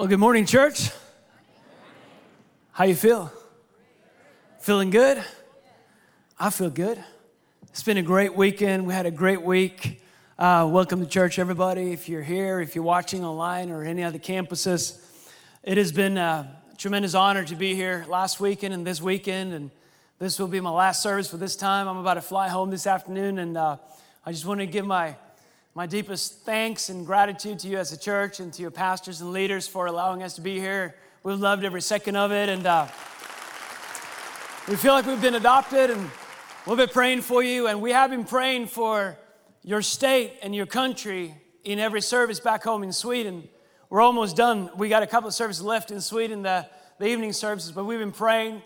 Well, good morning, church. How you feel? Feeling good? I feel good. It's been a great weekend. We had a great week. Uh, welcome to church, everybody. If you're here, if you're watching online or any other campuses, it has been a tremendous honor to be here last weekend and this weekend. And this will be my last service for this time. I'm about to fly home this afternoon, and uh, I just want to give my my deepest thanks and gratitude to you as a church and to your pastors and leaders for allowing us to be here. We've loved every second of it, and uh, we feel like we've been adopted, and we've been praying for you, and we have been praying for your state and your country in every service back home in Sweden. We're almost done. We got a couple of services left in Sweden, the, the evening services, but we've been praying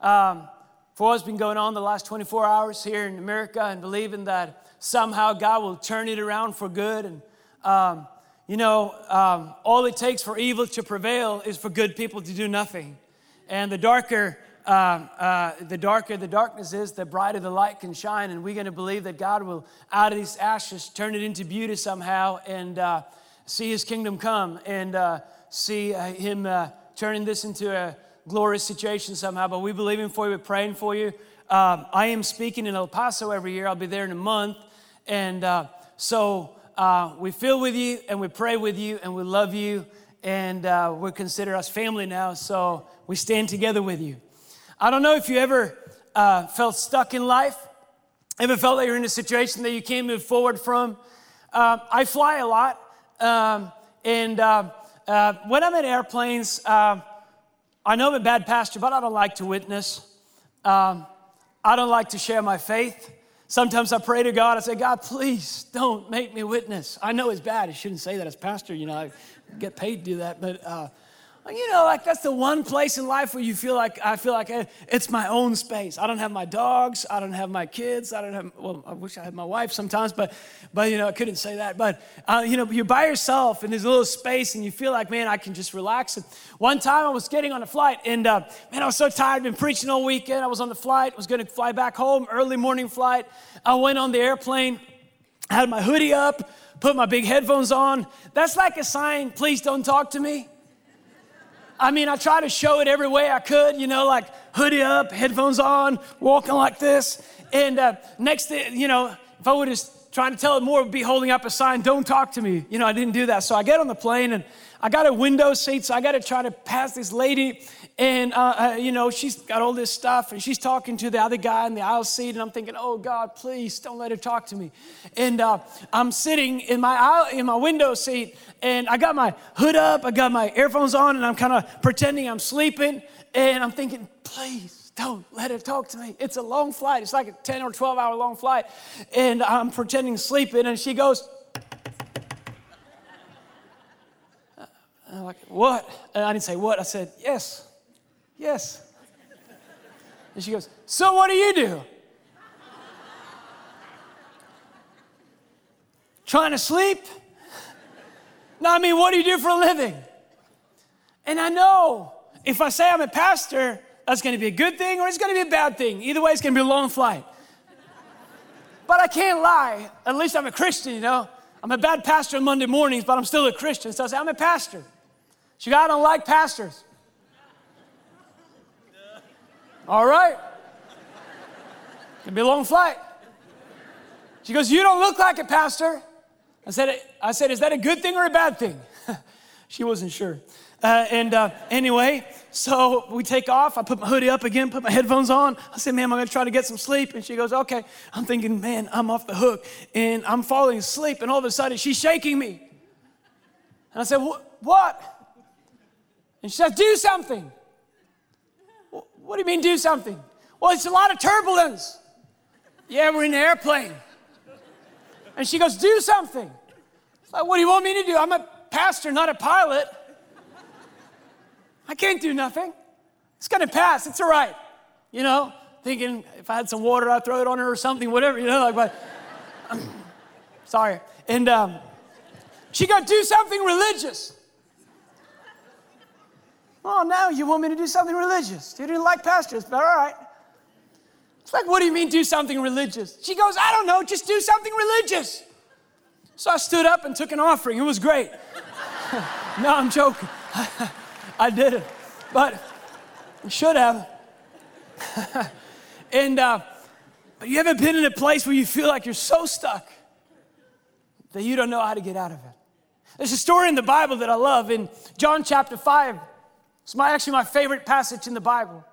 um, for what's been going on the last 24 hours here in America and believing that somehow God will turn it around for good. And, um, you know, um, all it takes for evil to prevail is for good people to do nothing. And the darker, uh, uh, the darker the darkness is, the brighter the light can shine. And we're going to believe that God will, out of these ashes, turn it into beauty somehow and uh, see His kingdom come and uh, see uh, Him uh, turning this into a glorious situation somehow. But we believe in for you, we're praying for you. Um, I am speaking in El Paso every year. I'll be there in a month. And uh, so uh, we feel with you and we pray with you and we love you. And uh, we consider us family now. So we stand together with you. I don't know if you ever uh, felt stuck in life, ever felt like you're in a situation that you can't move forward from. Uh, I fly a lot. Um, and uh, when I'm in airplanes, I know I'm a bad pastor, but I don't like to witness. Um, I don't like to share my faith. Sometimes I pray to God, I say, God, please don't make me witness. I know it's bad. I shouldn't say that as pastor, you know, I get paid to do that. But, uh, you know, like that's the one place in life where you feel like, I feel like it's my own space. I don't have my dogs. I don't have my kids. I don't have, well, I wish I had my wife sometimes, but, but you know, I couldn't say that. But, uh, you know, you're by yourself in this little space and you feel like, man, I can just relax. And one time I was getting on a flight and, uh, man, I was so tired, been preaching all weekend. I was on the flight, was going to fly back home, early morning flight. I went on the airplane, had my hoodie up, put my big headphones on. That's like a sign, please don't talk to me. I mean, I try to show it every way I could, you know, like hoodie up, headphones on, walking like this. And uh, next thing, you know, if I would have trying to tell it more, would be holding up a sign, don't talk to me. You know, I didn't do that. So I get on the plane and I got a window seat, so I got to try to pass this lady and, uh, uh, you know, she's got all this stuff and she's talking to the other guy in the aisle seat. And I'm thinking, oh, God, please don't let her talk to me. And uh, I'm sitting in my, aisle, in my window seat and I got my hood up, I got my earphones on, and I'm kind of pretending I'm sleeping. And I'm thinking, please don't let her talk to me. It's a long flight. It's like a 10 or 12 hour long flight. And I'm pretending sleeping. And she goes, I'm like, what? And I didn't say what. I said, yes. Yes. And she goes, So what do you do? Trying to sleep? No, I mean, what do you do for a living? And I know if I say I'm a pastor, that's going to be a good thing or it's going to be a bad thing. Either way, it's going to be a long flight. But I can't lie. At least I'm a Christian, you know. I'm a bad pastor on Monday mornings, but I'm still a Christian. So I say, I'm a pastor. She goes, I don't like pastors. All right. Gonna be a long flight. She goes, You don't look like it, Pastor. I said, I said, Is that a good thing or a bad thing? she wasn't sure. Uh, and uh, anyway, so we take off. I put my hoodie up again, put my headphones on. I said, "Man, I'm gonna try to get some sleep." And she goes, "Okay." I'm thinking, "Man, I'm off the hook," and I'm falling asleep. And all of a sudden, she's shaking me. And I said, "What?" And she says, "Do something." What do you mean do something? Well, it's a lot of turbulence. Yeah, we're in an airplane. And she goes, Do something. Like, what do you want me to do? I'm a pastor, not a pilot. I can't do nothing. It's gonna pass. It's all right. You know, thinking if I had some water, I'd throw it on her or something, whatever, you know, like, but sorry. And um, she goes, Do something religious. Oh, now you want me to do something religious. You didn't like pastors, but all right. It's like, what do you mean do something religious? She goes, I don't know, just do something religious. So I stood up and took an offering. It was great. no, I'm joking. I did it. but should have. and uh, but you ever been in a place where you feel like you're so stuck that you don't know how to get out of it? There's a story in the Bible that I love in John chapter 5. It's my, actually my favorite passage in the Bible.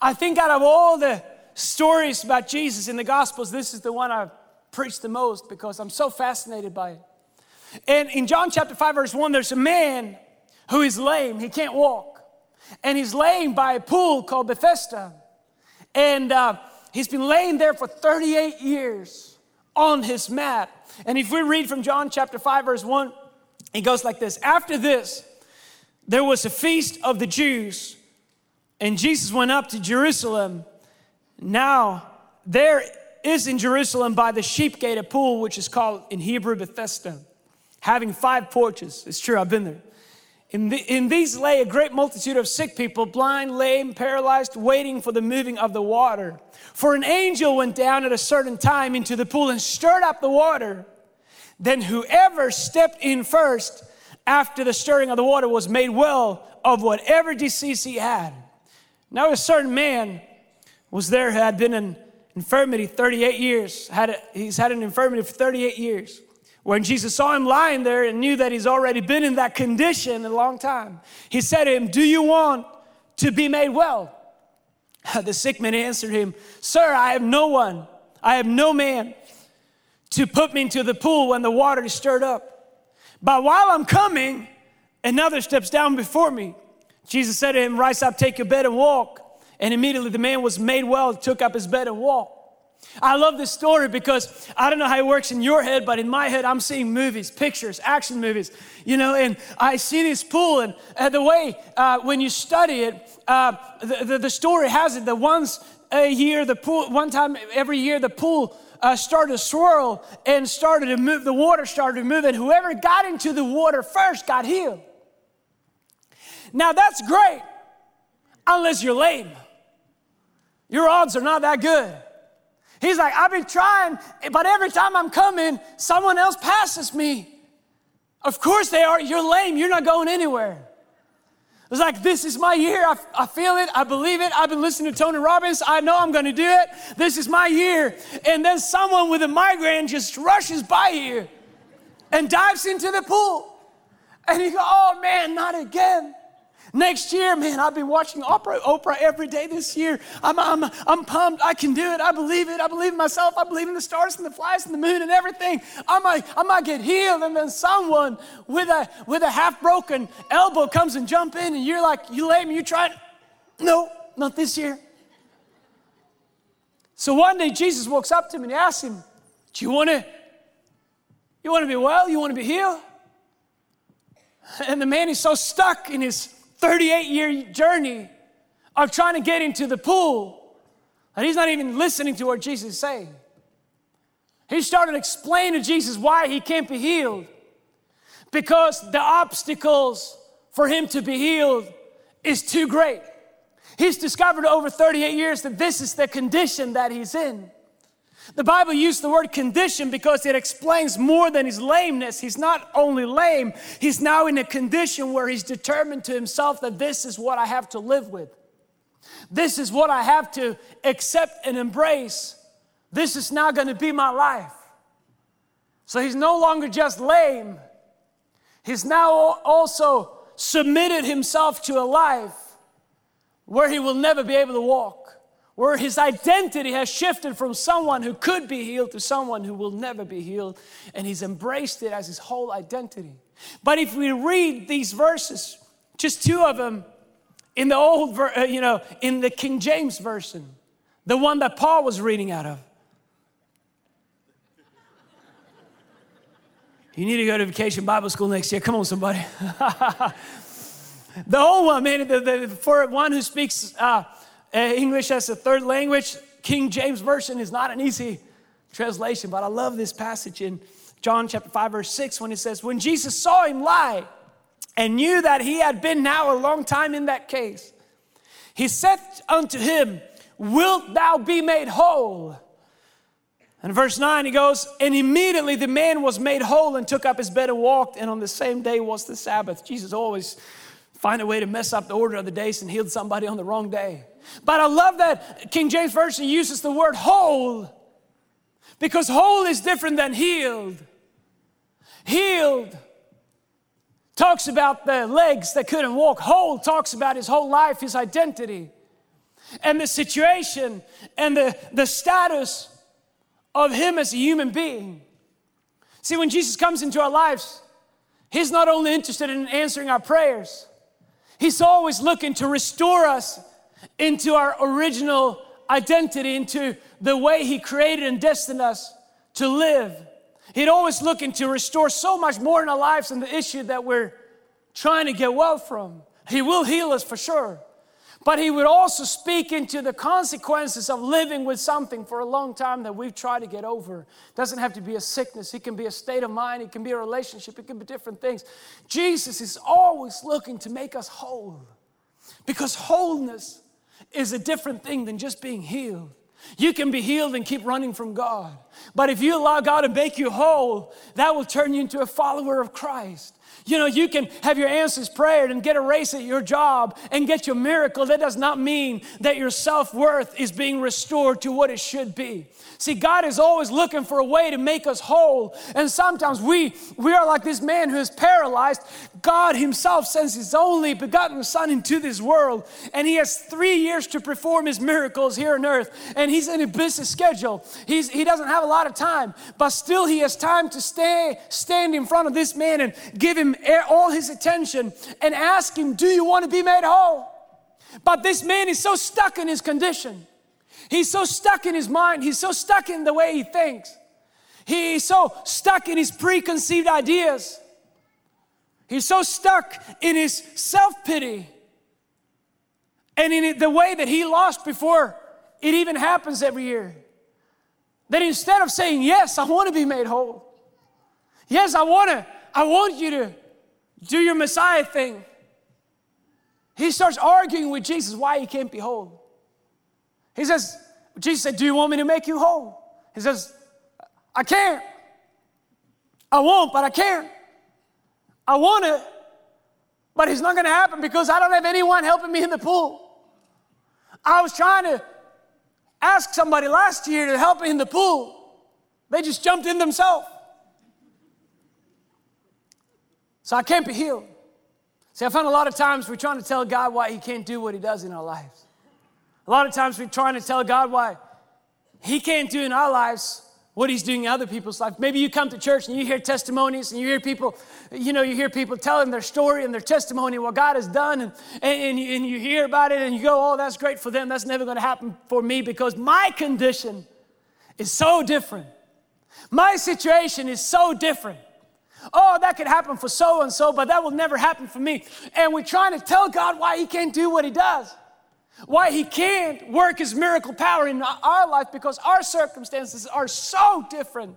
I think out of all the stories about Jesus in the Gospels, this is the one I've preached the most because I'm so fascinated by it. And in John chapter 5, verse 1, there's a man who is lame. He can't walk. And he's laying by a pool called Bethesda. And uh, he's been laying there for 38 years on his mat. And if we read from John chapter 5, verse 1, it goes like this After this, there was a feast of the Jews, and Jesus went up to Jerusalem. Now, there is in Jerusalem by the sheep gate a pool, which is called in Hebrew Bethesda, having five porches. It's true, I've been there. In, the, in, these lay a great multitude of sick people, blind, lame, paralyzed, waiting for the moving of the water. For an angel went down at a certain time into the pool and stirred up the water. Then whoever stepped in first after the stirring of the water was made well of whatever disease he had. Now a certain man was there who had been in infirmity 38 years. Had a, he's had an infirmity for 38 years. When Jesus saw him lying there and knew that he's already been in that condition a long time, he said to him, Do you want to be made well? The sick man answered him, Sir, I have no one, I have no man to put me into the pool when the water is stirred up. But while I'm coming, another steps down before me. Jesus said to him, Rise up, take your bed and walk. And immediately the man was made well, took up his bed and walked. I love this story because I don't know how it works in your head, but in my head, I'm seeing movies, pictures, action movies, you know, and I see this pool, and uh, the way uh, when you study it, uh, the, the, the, story has it that once a year, the pool, one time every year, the pool uh, started to swirl and started to move, the water started to move, and whoever got into the water first got healed. Now that's great, unless you're lame. Your odds are not that good. He's like, I've been trying, but every time I'm coming, someone else passes me. Of course they are. You're lame. You're not going anywhere. It's like, this is my year. I, I, feel it. I believe it. I've been listening to Tony Robbins. I know I'm going to do it. This is my year. And then someone with a migraine just rushes by you and dives into the pool. And you go, oh man, not again. Next year, man, I've been watching Oprah, Oprah every day this year. I'm, I'm, I'm pumped. I can do it. I believe it. I believe in myself. I believe in the stars and the flies and the moon and everything. I might, I might get healed. And then someone with a, with a half broken elbow comes and jump in and you're like, you lame, you trying? No, not this year. So one day Jesus walks up to him and he asks him, do you want to, you want to be well? You want to be healed? And the man is so stuck in his 38 year journey of trying to get into the pool, and he's not even listening to what Jesus is saying. He started explaining to Jesus why he can't be healed. Because the obstacles for him to be healed is too great. He's discovered over 38 years that this is the condition that he's in. The Bible used the word condition because it explains more than his lameness. He's not only lame, he's now in a condition where he's determined to himself that this is what I have to live with. This is what I have to accept and embrace. This is now going to be my life. So he's no longer just lame, he's now also submitted himself to a life where he will never be able to walk where his identity has shifted from someone who could be healed to someone who will never be healed, and he's embraced it as his whole identity. But if we read these verses, just two of them in the old, uh, you know, in the King James version, the one that Paul was reading out of. You need to go to vacation Bible school next year. Come on, somebody. the old one, man, the, the, for one who speaks uh, uh, Uh, English as a third language, King James Version is not an easy translation, but I love this passage in John chapter 5, verse 6, when it says, When Jesus saw him lie and knew that he had been now a long time in that case, he said unto him, Wilt thou be made whole? And verse 9, he goes, And immediately the man was made whole and took up his bed and walked, and on the same day was the Sabbath. Jesus always find a way to mess up the order of the days and heal somebody on the wrong day. But I love that King James Version uses the word whole because whole is different than healed. Healed talks about the legs that couldn't walk, whole talks about his whole life, his identity, and the situation and the, the status of him as a human being. See, when Jesus comes into our lives, he's not only interested in answering our prayers, he's always looking to restore us into our original identity, into the way He created and destined us to live. He'd always looking to restore so much more in our lives than the issue that we're trying to get well from. He will heal us for sure. But he would also speak into the consequences of living with something for a long time that we've tried to get over. It doesn't have to be a sickness, it can be a state of mind, it can be a relationship, it can be different things. Jesus is always looking to make us whole because wholeness is a different thing than just being healed. You can be healed and keep running from God. But if you allow God to make you whole, that will turn you into a follower of Christ. You know, you can have your answers prayed and get a raise at your job and get your miracle. That does not mean that your self worth is being restored to what it should be. See, God is always looking for a way to make us whole. And sometimes we, we are like this man who is paralyzed. God Himself sends His only begotten Son into this world, and He has three years to perform His miracles here on earth. And He's in a busy schedule. He's, he doesn't have a lot of time, but still He has time to stay, stand in front of this man and give him all his attention and ask him, Do you want to be made whole? But this man is so stuck in his condition. He's so stuck in his mind. He's so stuck in the way he thinks. He's so stuck in his preconceived ideas. He's so stuck in his self pity and in the way that he lost before it even happens every year. That instead of saying, Yes, I want to be made whole. Yes, I want to, I want you to do your Messiah thing. He starts arguing with Jesus why he can't be whole. He says, Jesus said, Do you want me to make you whole? He says, I can't. I won't, but I can't. I want it, but it's not going to happen because I don't have anyone helping me in the pool. I was trying to ask somebody last year to help me in the pool. They just jumped in themselves. So I can't be healed. See, I found a lot of times we're trying to tell God why He can't do what He does in our lives. A lot of times we're trying to tell God why He can't do in our lives what He's doing in other people's lives. Maybe you come to church and you hear testimonies and you hear people, you know, you hear people telling their story and their testimony, what God has done, and, and, you, and you hear about it and you go, oh, that's great for them. That's never going to happen for me because my condition is so different. My situation is so different. Oh, that could happen for so and so, but that will never happen for me. And we're trying to tell God why He can't do what He does, why He can't work His miracle power in our life because our circumstances are so different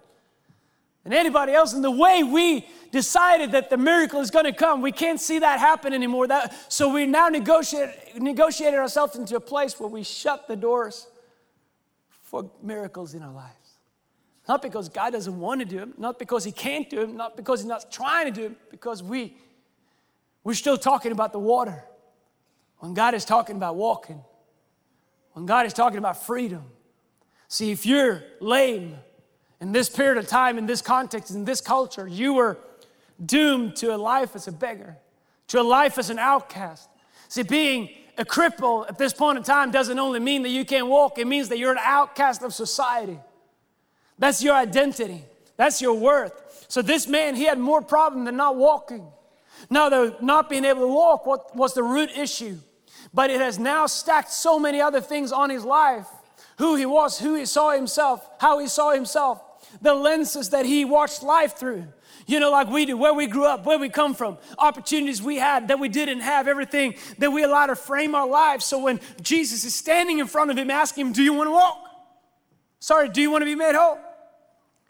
than anybody else. And the way we decided that the miracle is going to come, we can't see that happen anymore. That, so we now negotiate, negotiated ourselves into a place where we shut the doors for miracles in our lives. Not because God doesn't want to do them, not because He can't do them, not because He's not trying to do them, because we, we're still talking about the water. When God is talking about walking, when God is talking about freedom. See, if you're lame in this period of time, in this context, in this culture, you were doomed to a life as a beggar, to a life as an outcast. See, being a cripple at this point in time doesn't only mean that you can't walk, it means that you're an outcast of society. That's your identity. That's your worth. So this man, he had more problem than not walking. Now, the not being able to walk what was the root issue, but it has now stacked so many other things on his life. Who he was, who he saw himself, how he saw himself, the lenses that he watched life through. You know, like we do, where we grew up, where we come from, opportunities we had that we didn't have, everything that we allowed to frame our lives. So when Jesus is standing in front of him, asking him, Do you want to walk? Sorry, do you want to be made whole?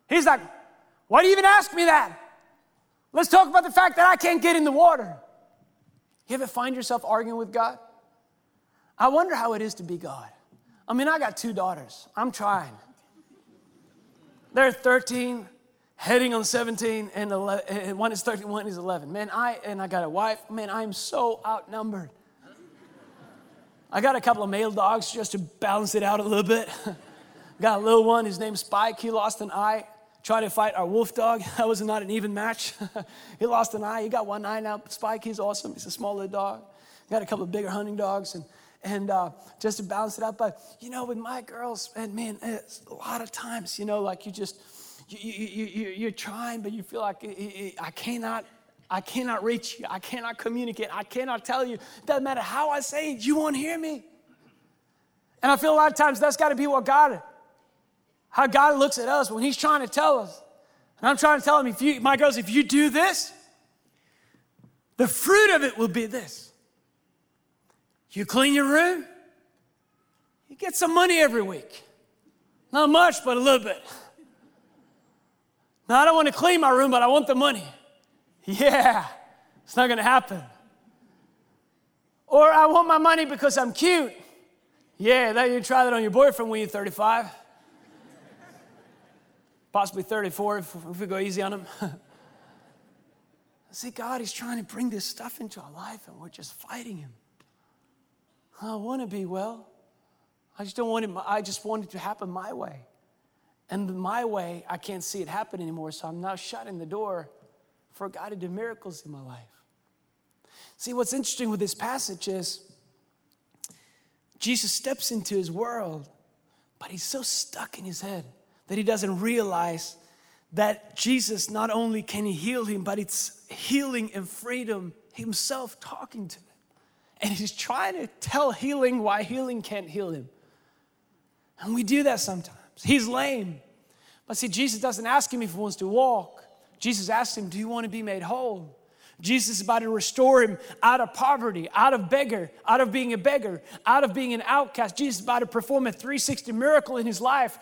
He's like, Why do you even ask me that? Let's talk about the fact that I can't get in the water. You ever find yourself arguing with God? I wonder how it is to be God. I mean, I got two daughters. I'm trying. They're 13 heading on 17 and, 11, and one is 13, one is 11. Man, I, and I got a wife. Man, I'm so outnumbered. I got a couple of male dogs just to balance it out a little bit. got a little one, his name's Spike. He lost an eye trying to fight our wolf dog. That was not an even match. he lost an eye. He got one eye now. Spike, he's awesome. He's a small little dog. Got a couple of bigger hunting dogs and, and uh, just to balance it out. But, you know, with my girls, and man, a lot of times, you know, like you just, you, you, you, you're trying, but you feel like eh, eh, eh, I cannot I cannot reach you. I cannot communicate. I cannot tell you. It doesn't matter how I say it, you won't hear me. And I feel a lot of times that's got to be what God, how God looks at us when He's trying to tell us. And I'm trying to tell Him, if you, my girls, if you do this, the fruit of it will be this. You clean your room, you get some money every week. Not much, but a little bit. Now, I don't want to clean my room, but I want the money. Yeah, it's not gonna happen. Or I want my money because I'm cute. Yeah, that you try that on your boyfriend when you're 35. Possibly 34 if, if we go easy on him. See, God, He's trying to bring this stuff into our life and we're just fighting Him. I want to be well. I just don't want it, I just want it to happen my way. And my way, I can't see it happen anymore, so I'm now shutting the door for God to do miracles in my life. See, what's interesting with this passage is Jesus steps into his world, but he's so stuck in his head that he doesn't realize that Jesus not only can he heal him, but it's healing and freedom himself talking to him. And he's trying to tell healing why healing can't heal him. And we do that sometimes. He's lame. But see, Jesus doesn't ask him if he wants to walk. Jesus asks him, Do you want to be made whole? Jesus is about to restore him out of poverty, out of beggar, out of being a beggar, out of being an outcast. Jesus is about to perform a 360 miracle in his life,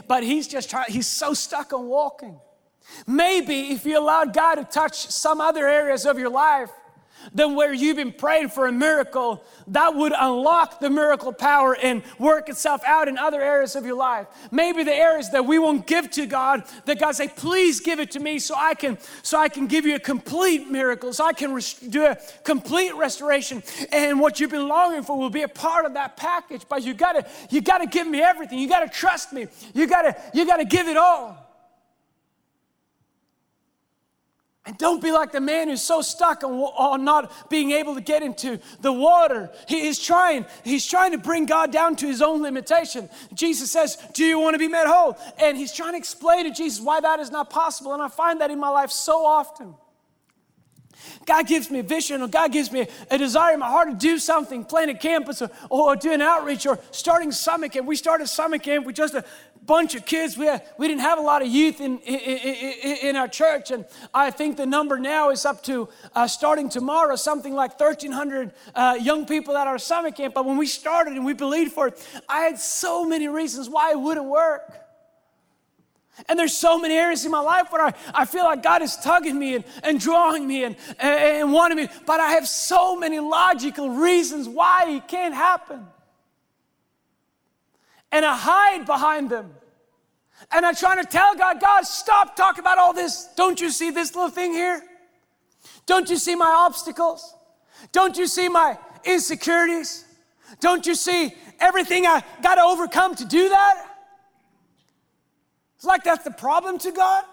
but he's just trying, he's so stuck on walking. Maybe if you allowed God to touch some other areas of your life, then where you've been praying for a miracle, that would unlock the miracle power and work itself out in other areas of your life. Maybe the areas that we won't give to God, that God say, please give it to me so I can, so I can give you a complete miracle, so I can do a complete restoration. And what you've been longing for will be a part of that package. But you gotta, you gotta give me everything. You gotta trust me. You gotta, you gotta give it all. And don't be like the man who's so stuck on, on, not being able to get into the water. He is trying, he's trying to bring God down to his own limitation. Jesus says, Do you want to be made whole? And he's trying to explain to Jesus why that is not possible. And I find that in my life so often. God gives me a vision, or God gives me a desire in my heart to do something, plant a campus, or, or do an outreach, or starting summer camp. We started summer camp with just a bunch of kids. We, had, we didn't have a lot of youth in, in, in, our church. And I think the number now is up to, uh, starting tomorrow, something like 1,300 uh, young people at our summer camp. But when we started and we believed for it, I had so many reasons why it wouldn't work. And there's so many areas in my life where I, I feel like God is tugging me and, and drawing me and, and, and wanting me, but I have so many logical reasons why it can't happen and I hide behind them. And I'm trying to tell God, God, stop talking about all this. Don't you see this little thing here? Don't you see my obstacles? Don't you see my insecurities? Don't you see everything I got to overcome to do that? It's like that's the problem to God?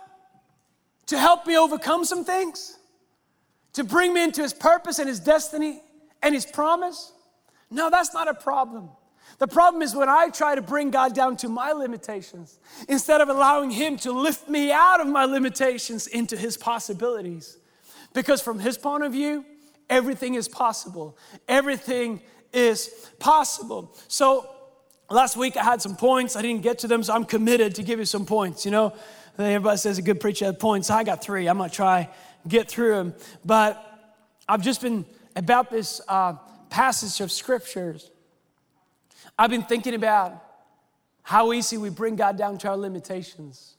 To help me overcome some things? To bring me into His purpose and His destiny and His promise? No, that's not a problem. The problem is when I try to bring God down to my limitations instead of allowing Him to lift me out of my limitations into His possibilities. Because from His point of view, everything is possible. Everything is possible. So last week I had some points. I didn't get to them, so I'm committed to give you some points. You know, everybody says a good preacher had points. I got three. I'm gonna try get through them. But I've just been about this uh, passage of scriptures I've been thinking about how easy we bring God down to our limitations.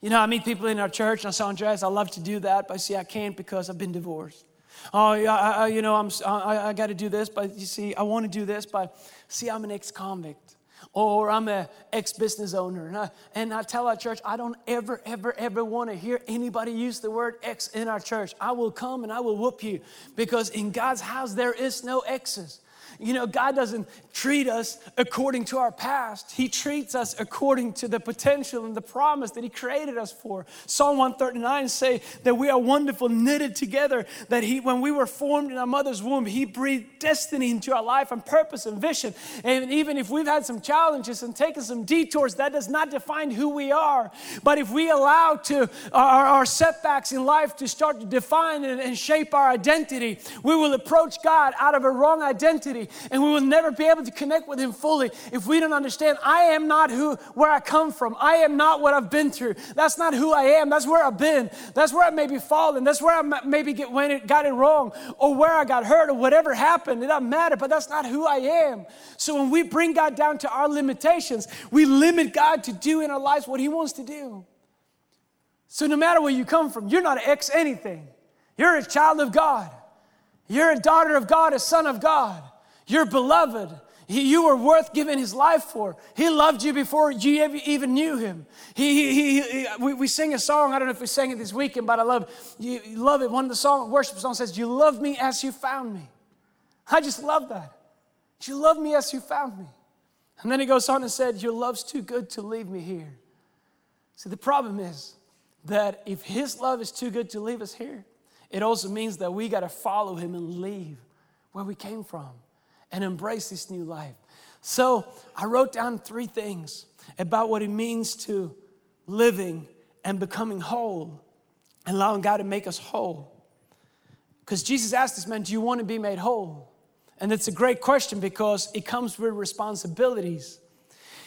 You know, I meet people in our church, and I say, Andreas, I love to do that, but see, I can't because I've been divorced. Oh, yeah, I, you know, I'm, I, I got to do this, but you see, I want to do this, but see, I'm an ex convict. or I'm an ex business owner. And I, and I tell our church, I don't ever, ever, ever want to hear anybody use the word ex in our church. I will come and I will whoop you because in God's house there is no exes. You know, God doesn't treat us according to our past. He treats us according to the potential and the promise that He created us for. Psalm 139 say that we are wonderful, knitted together, that He, when we were formed in our mother's womb, He breathed destiny into our life and purpose and vision. And even if we've had some challenges and taken some detours, that does not define who we are. But if we allow to our, our setbacks in life to start to define and, and shape our identity, we will approach God out of a wrong identity and we will never be able to connect with him fully if we don't understand I am not who where I come from. I am not what I've been through. That's not who I am. That's where I've been. That's where I maybe fallen. That's where I maybe get when it got it wrong or where I got hurt or whatever happened. It doesn't matter, but that's not who I am. So when we bring God down to our limitations, we limit God to do in our lives what he wants to do. So no matter where you come from, you're not an ex anything. You're a child of God. You're a daughter of God, a son of God. You're beloved. He, you were worth giving his life for. He loved you before you even knew him. He, he, he, we, we sing a song, I don't know if we sang it this weekend, but I love, you, you love it. One of the song, worship songs says, You love me as you found me. I just love that. You love me as you found me. And then he goes on and said, Your love's too good to leave me here. See, the problem is that if his love is too good to leave us here, it also means that we got to follow him and leave where we came from and embrace this new life. So I wrote down three things about what it means to living and becoming whole, and allowing God to make us whole. Because Jesus asked this man, Do you want to be made whole? And it's a great question because it comes with responsibilities.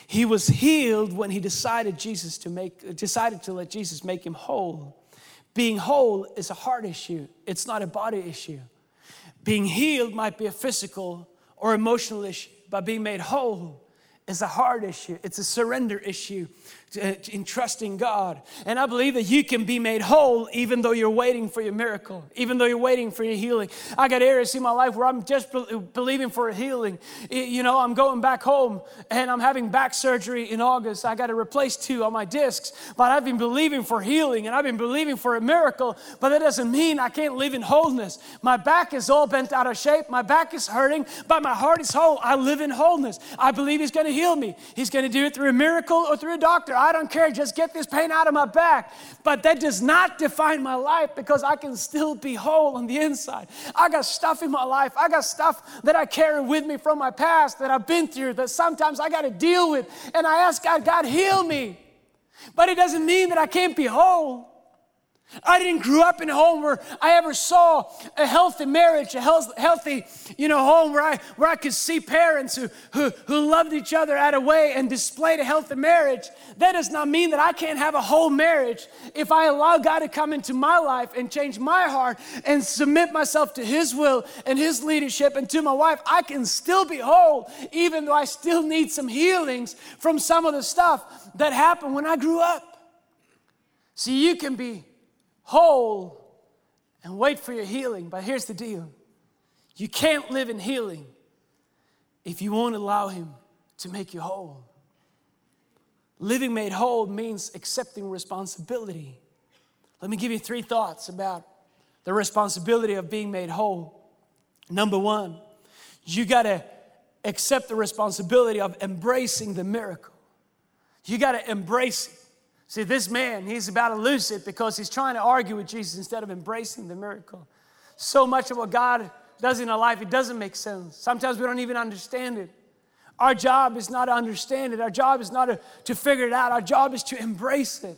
He was healed when he decided Jesus to make decided to let Jesus make him whole. Being whole is a heart issue, it's not a body issue. Being healed might be a physical or emotional issue, but being made whole is a heart issue, it's a surrender issue in trusting God. And I believe that you can be made whole even though you're waiting for your miracle, even though you're waiting for your healing. I got areas in my life where I'm just believing for a healing. You know, I'm going back home and I'm having back surgery in August. I got to replace two on my discs, but I've been believing for healing and I've been believing for a miracle, but that doesn't mean I can't live in wholeness. My back is all bent out of shape, my back is hurting, but my heart is whole. I live in wholeness. I believe He's going to heal me. He's going to do it through a miracle or through a doctor. I don't care, just get this pain out of my back. But that does not define my life because I can still be whole on the inside. I got stuff in my life, I got stuff that I carry with me from my past that I've been through that sometimes I got to deal with. And I ask God, God, heal me. But it doesn't mean that I can't be whole. I didn't grow up in a home where I ever saw a healthy marriage, a health, healthy, you know, home where I where I could see parents who, who who loved each other at a way and displayed a healthy marriage. That does not mean that I can't have a whole marriage if I allow God to come into my life and change my heart and submit myself to His will and His leadership and to my wife. I can still be whole, even though I still need some healings from some of the stuff that happened when I grew up. See, you can be whole and wait for your healing. But here's the deal you can't live in healing if you won't allow Him to make you whole. Living made whole means accepting responsibility. Let me give you three thoughts about the responsibility of being made whole. Number one, you got to accept the responsibility of embracing the miracle. You got to embrace it. See, this man, he's about to lose it because he's trying to argue with Jesus instead of embracing the miracle. So much of what God does in our life, it doesn't make sense. Sometimes we don't even understand it. Our job is not to understand it, our job is not to, to figure it out. Our job is to embrace it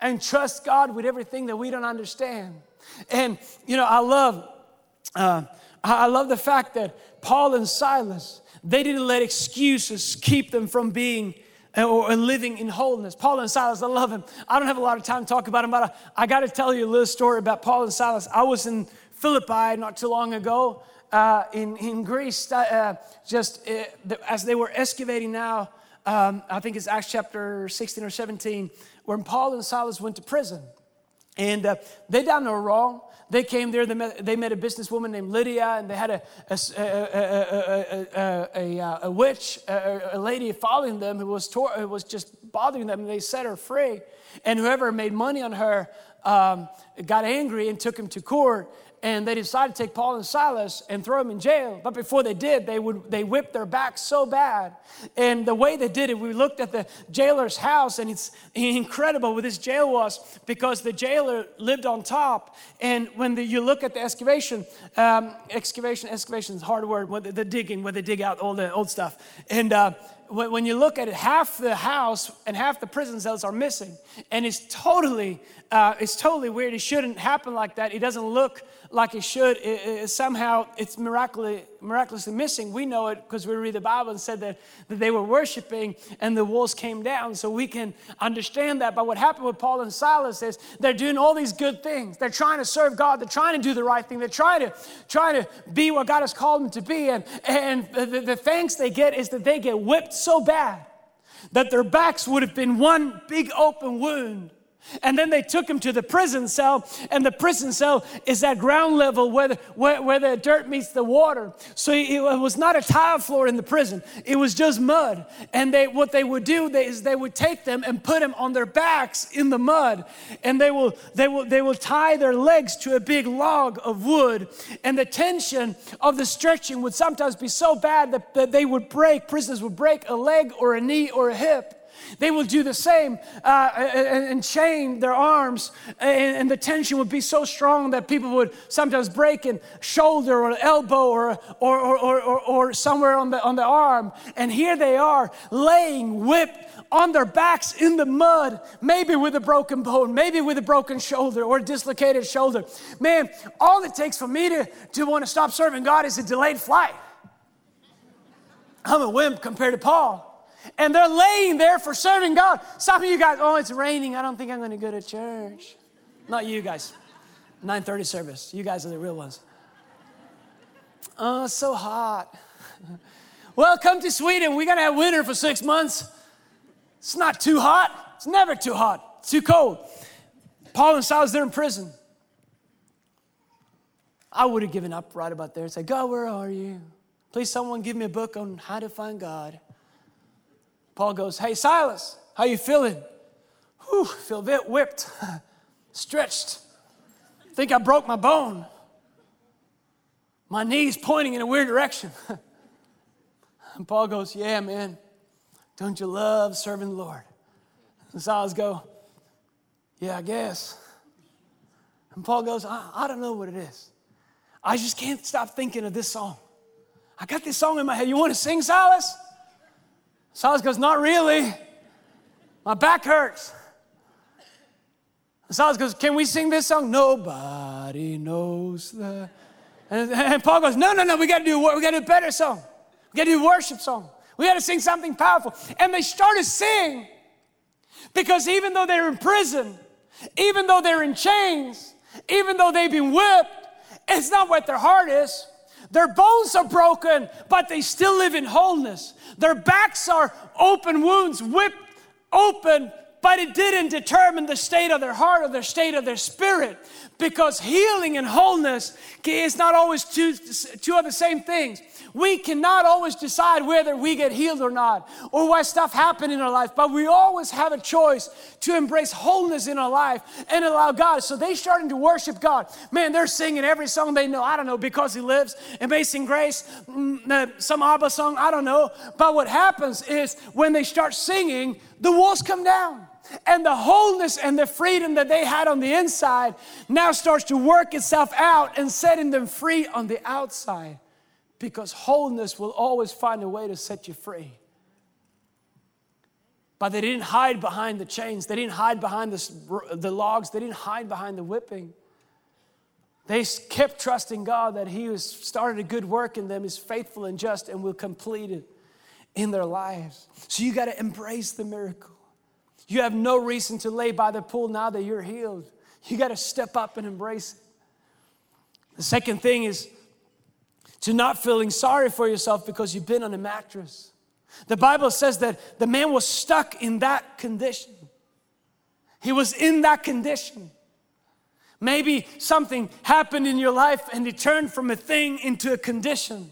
and trust God with everything that we don't understand. And, you know, I love. Uh, I love the fact that Paul and Silas, they didn't let excuses keep them from being or living in wholeness. Paul and Silas, I love him. I don't have a lot of time to talk about him, but I, I got to tell you a little story about Paul and Silas. I was in Philippi not too long ago uh, in, in Greece, uh, just uh, as they were excavating now. Um, I think it's Acts chapter 16 or 17, when Paul and Silas went to prison. And uh, they done there wrong. They came there, they met, they met a businesswoman named Lydia, and they had a, a, a, a, a witch, a, lady following them who was, tor- who was just bothering them, and they set her free. And whoever made money on her um, got angry and took him to court and they decided to take Paul and Silas and throw them in jail. But before they did, they would they whipped their backs so bad. And the way they did it, we looked at the jailer's house, and it's incredible what this jail was because the jailer lived on top. And when the, you look at the excavation, um, excavation, excavation is hard word. The, the digging, where they dig out all the old stuff, and. Uh, when you look at it, half the house and half the prison cells are missing, and it's totally, uh, it's totally weird. It shouldn't happen like that. It doesn't look like it should. Somehow it's miraculously, miraculously missing. We know it because we read the Bible and said that, that they were worshiping and the walls came down. So we can understand that. But what happened with Paul and Silas is they're doing all these good things. They're trying to serve God. They're trying to do the right thing. They're trying to, trying to be what God has called them to be. And, and the, the thanks they get is that they get whipped so bad that their backs would have been one big open wound and then they took him to the prison cell, and the prison cell is at ground level where the, where, where the dirt meets the water. So it was not a tile floor in the prison, it was just mud. And they, what they would do they, is they would take them and put them on their backs in the mud, and they will, they, will, they will tie their legs to a big log of wood. And the tension of the stretching would sometimes be so bad that, that they would break, prisoners would break a leg or a knee or a hip. They will do the same uh, and, and, chain their arms, and, and, the tension would be so strong that people would sometimes break a shoulder or elbow or, or, or, or, or somewhere on the, on the arm. And here they are laying whipped on their backs in the mud, maybe with a broken bone, maybe with a broken shoulder or a dislocated shoulder. Man, all it takes for me to, to want to stop serving God is a delayed flight. I'm a wimp compared to Paul and they're laying there for serving God. Some of you guys, oh, it's raining. I don't think I'm going to go to church. Not you guys. 9:30 service. You guys are the real ones. Oh, so hot. well, come to Sweden. We're going to have winter for six months. It's not too hot. It's never too hot. It's too cold. Paul and Silas, they're in prison. I would have given up right about there and said, God, where are you? Please, someone give me a book on how to find God. Paul goes, Hey, Silas, how you feeling? Whew, feel a bit whipped, stretched. Think I broke my bone. My knee's pointing in a weird direction. and Paul goes, Yeah, man, don't you love serving the Lord? And Silas go, Yeah, I guess. And Paul goes, I, I don't know what it is. I just can't stop thinking of this song. I got this song in my head. You want to sing, Silas? Silas goes, Not really. My back hurts. Silas goes, Can we sing this song? Nobody knows the. And, and Paul goes, No, no, no, we got to do we got to do a better song. We got to do a worship song. We got to sing something powerful. And they started singing because even though they're in prison, even though they're in chains, even though they've been whipped, it's not what their heart is. Their bones are broken, but they still live in wholeness. Their backs are open wounds, whipped open, but it didn't determine the state of their heart or the state of their spirit because healing and wholeness is not always two, two of the same things. We cannot always decide whether we get healed or not, or why stuff happen in our life, but we always have a choice to embrace wholeness in our life and allow God. So they starting to worship God. Man, they're singing every song they know. I don't know, because He lives, Amazing Grace, mm, uh, some ABBA song, I don't know. But what happens is when they start singing, the walls come down and the wholeness and the freedom that they had on the inside now starts to work itself out and setting them free on the outside because wholeness will always find a way to set you free. But they didn't hide behind the chains, they didn't hide behind the, the logs, they didn't hide behind the whipping. They kept trusting God that He has started a good work in them, is faithful and just, and will complete it in their lives. So you got to embrace the miracle. You have no reason to lay by the pool now that you're healed. You got to step up and embrace it. The second thing is to not feeling sorry for yourself because you've been on a mattress. The Bible says that the man was stuck in that condition. He was in that condition. Maybe something happened in your life and it turned from a thing into a condition.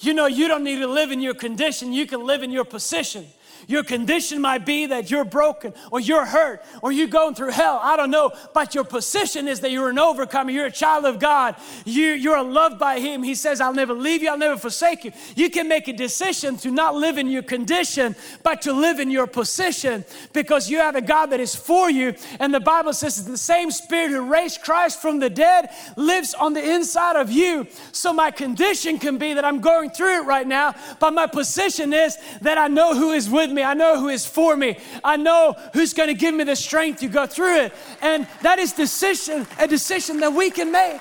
You know, you don't need to live in your condition, you can live in your position. Your condition might be that you're broken or you're hurt or you're going through hell. I don't know. But your position is that you're an overcomer. You're a child of God. You, you're loved by Him. He says, I'll never leave you, I'll never forsake you. You can make a decision to not live in your condition, but to live in your position because you have a God that is for you. And the Bible says the same Spirit who raised Christ from the dead lives on the inside of you. So my condition can be that I'm going through it right now, but my position is that I know who is with me. I know who is for me. I know who's going to give me the strength to go through it. And that is decision, a decision that we can make.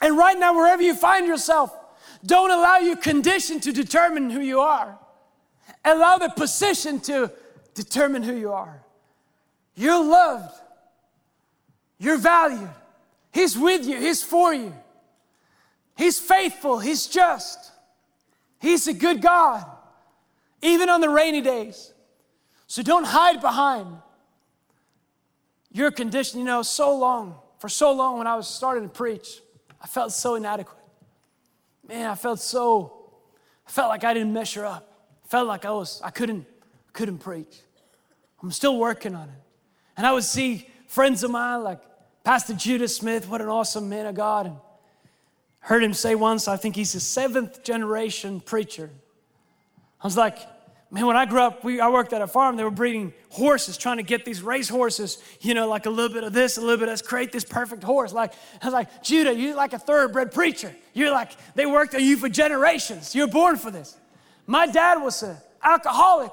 And right now, wherever you find yourself, don't allow your condition to determine who you are. Allow the position to determine who you are. You're loved. You're valued. He's with you. He's for you. He's faithful. He's just. He's a good God, even on the rainy days. So don't hide behind your condition. You know, so long, for so long when I was starting to preach, I felt so inadequate. Man, I felt so, I felt like I didn't measure up. I felt like I was, I couldn't, couldn't preach. I'm still working on it. And I would see friends of mine like Pastor Judah Smith, what an awesome man of God. And Heard him say once, I think he's a seventh generation preacher. I was like, man, when I grew up, we, I worked at a farm, they were breeding horses, trying to get these race horses, you know, like a little bit of this, a little bit of this, create this perfect horse. Like, I was like, Judah, you're like a thoroughbred preacher. You're like, they worked on you for generations. You're born for this. My dad was an alcoholic.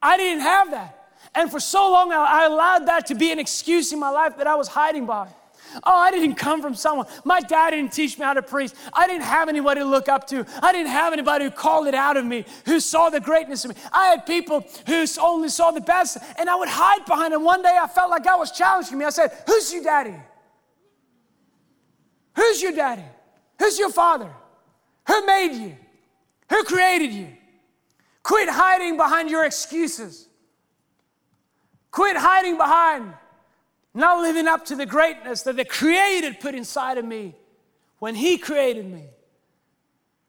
I didn't have that. And for so long, I allowed that to be an excuse in my life that I was hiding behind. Oh, I didn't come from someone. My dad didn't teach me how to preach. I didn't have anybody to look up to. I didn't have anybody who called it out of me, who saw the greatness of me. I had people who only saw the best, and I would hide behind them. One day I felt like God was challenging me. I said, Who's your daddy? Who's your daddy? Who's your father? Who made you? Who created you? Quit hiding behind your excuses. Quit hiding behind not living up to the greatness that the Creator put inside of me when He created me.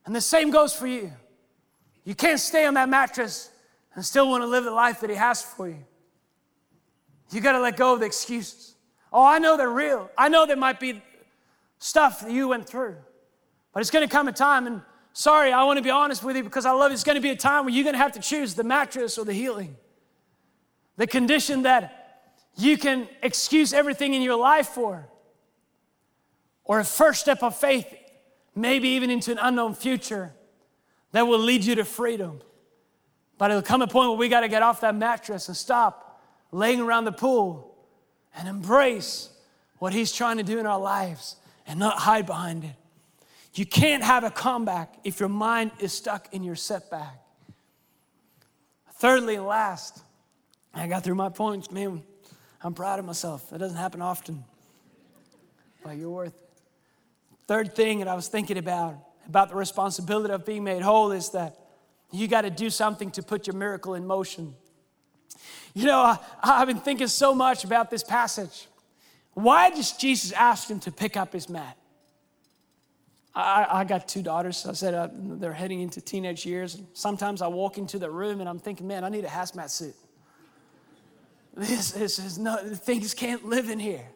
And the same goes for you. You can't stay on that mattress and still want to live the life that He has for you. You got to let go of the excuses. Oh, I know they're real. I know there might be stuff that you went through. But it's going to come a time, and sorry, I want to be honest with you because I love you. It's going to be a time where you're going to have to choose the mattress or the healing. The condition that you can excuse everything in your life for. Or a first step of faith, maybe even into an unknown future that will lead you to freedom. But it'll come a point where we got to get off that mattress and stop laying around the pool and embrace what He's trying to do in our lives and not hide behind it. You can't have a comeback if your mind is stuck in your setback. Thirdly and last, I got through my points, man. I'm proud of myself. That doesn't happen often. But you're worth it. Third thing that I was thinking about, about the responsibility of being made whole, is that you got to do something to put your miracle in motion. You know, I, I've been thinking so much about this passage. Why does Jesus ask him to pick up his mat? I, I got two daughters. I said uh, they're heading into teenage years. Sometimes I walk into the room and I'm thinking, man, I need a hazmat suit. This, this is no, things can't live in here.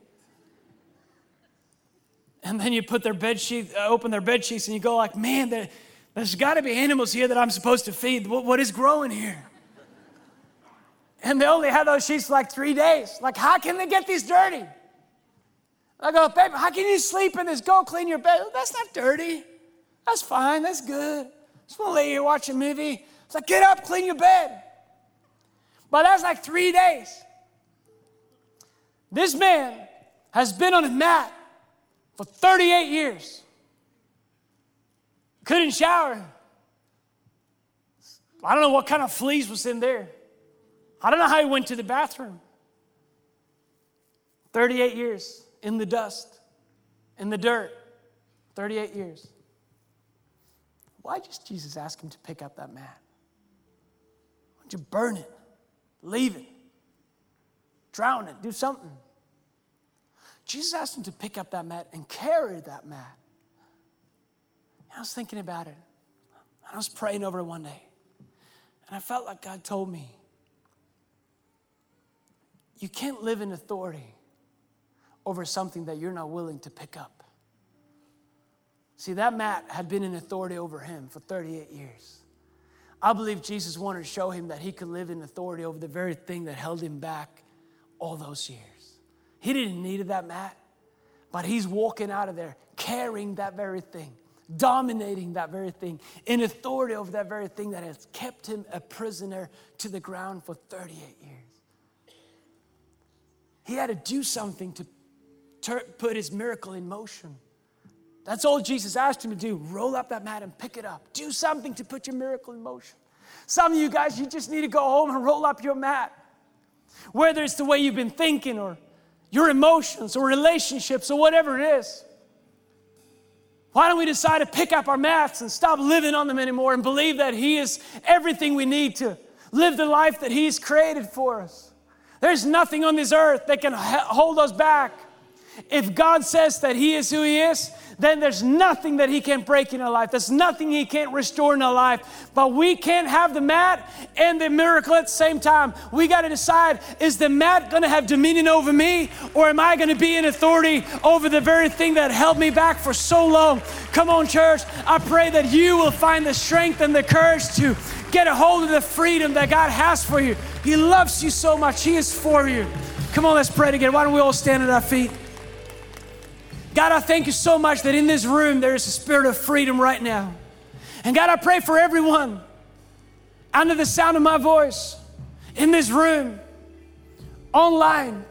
And then you put their bed sheet, uh, open their bed sheets, and you go like, man, there, has got to be animals here that I'm supposed to feed. What, what is growing here? And they only had those sheets like three days. Like, how can they get these dirty? I go, babe, how can you sleep in this? Go clean your bed. That's not dirty. That's fine. That's good. Just want to lay here watch a movie. It's like, get up, clean your bed. But that's like three days. This man has been on a mat for 38 years. Couldn't shower. I don't know what kind of fleas was in there. I don't know how he went to the bathroom. 38 years in the dust, in the dirt. 38 years. Why just Jesus ask him to pick up that mat? Why don't you burn it? Leave it. drown it, do something. Jesus asked him to pick up that mat and carry that mat. And I was thinking about it. And I was praying over it one day. And I felt like God told me, you can't live in authority over something that you're not willing to pick up. See, that mat had been in authority over him for 38 years. I believe Jesus wanted to show him that he could live in authority over the very thing that held him back all those years. He didn't need that mat, but he's walking out of there carrying that very thing, dominating that very thing, in authority over that very thing that has kept him a prisoner to the ground for 38 years. He had to do something to ter- put his miracle in motion. That's all Jesus asked him to do. Roll up that mat and pick it up. Do something to put your miracle in motion. Some of you guys, you just need to go home and roll up your mat. Whether it's the way you've been thinking or your emotions or relationships or whatever it is. Why don't we decide to pick up our mats and stop living on them anymore and believe that He is everything we need to live the life that He's created for us? There's nothing on this earth that can hold us back. If God says that He is who He is, then there's nothing that He can't break in our life. There's nothing He can't restore in our life. But we can't have the mat and the miracle at the same time. We got to decide is the mat going to have dominion over me, or am I going to be in authority over the very thing that held me back for so long? Come on, church. I pray that you will find the strength and the courage to get a hold of the freedom that God has for you. He loves you so much, He is for you. Come on, let's pray together. Why don't we all stand at our feet? God, I thank you so much that in this room there is a spirit of freedom right now. And God, I pray for everyone under the sound of my voice in this room, online,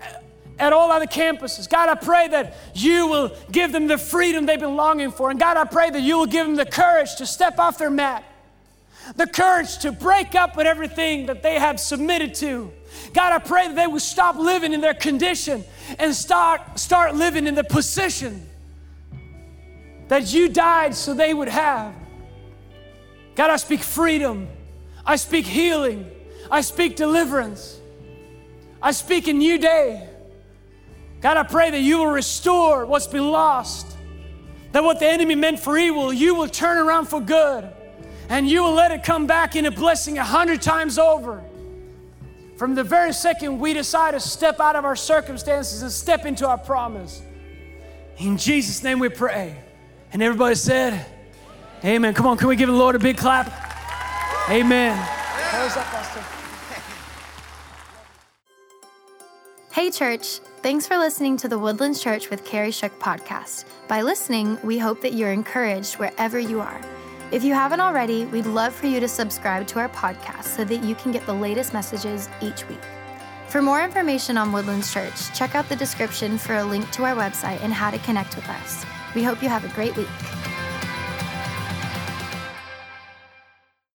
at all other campuses. God, I pray that you will give them the freedom they've been longing for. And God, I pray that you will give them the courage to step off their mat, the courage to break up with everything that they have submitted to. God, I pray that they will stop living in their condition and start, start living in the position that you died so they would have. God, I speak freedom. I speak healing. I speak deliverance. I speak a new day. God, I pray that you will restore what's been lost. That what the enemy meant for evil, you will turn around for good. And you will let it come back in a blessing a hundred times over. From the very second we decide to step out of our circumstances and step into our promise. In Jesus' name we pray. And everybody said, Amen. Come on, can we give the Lord a big clap? Amen. Hey, church. Thanks for listening to the Woodlands Church with Kerry Shook podcast. By listening, we hope that you're encouraged wherever you are. If you haven't already, we'd love for you to subscribe to our podcast so that you can get the latest messages each week. For more information on Woodlands Church, check out the description for a link to our website and how to connect with us. We hope you have a great week.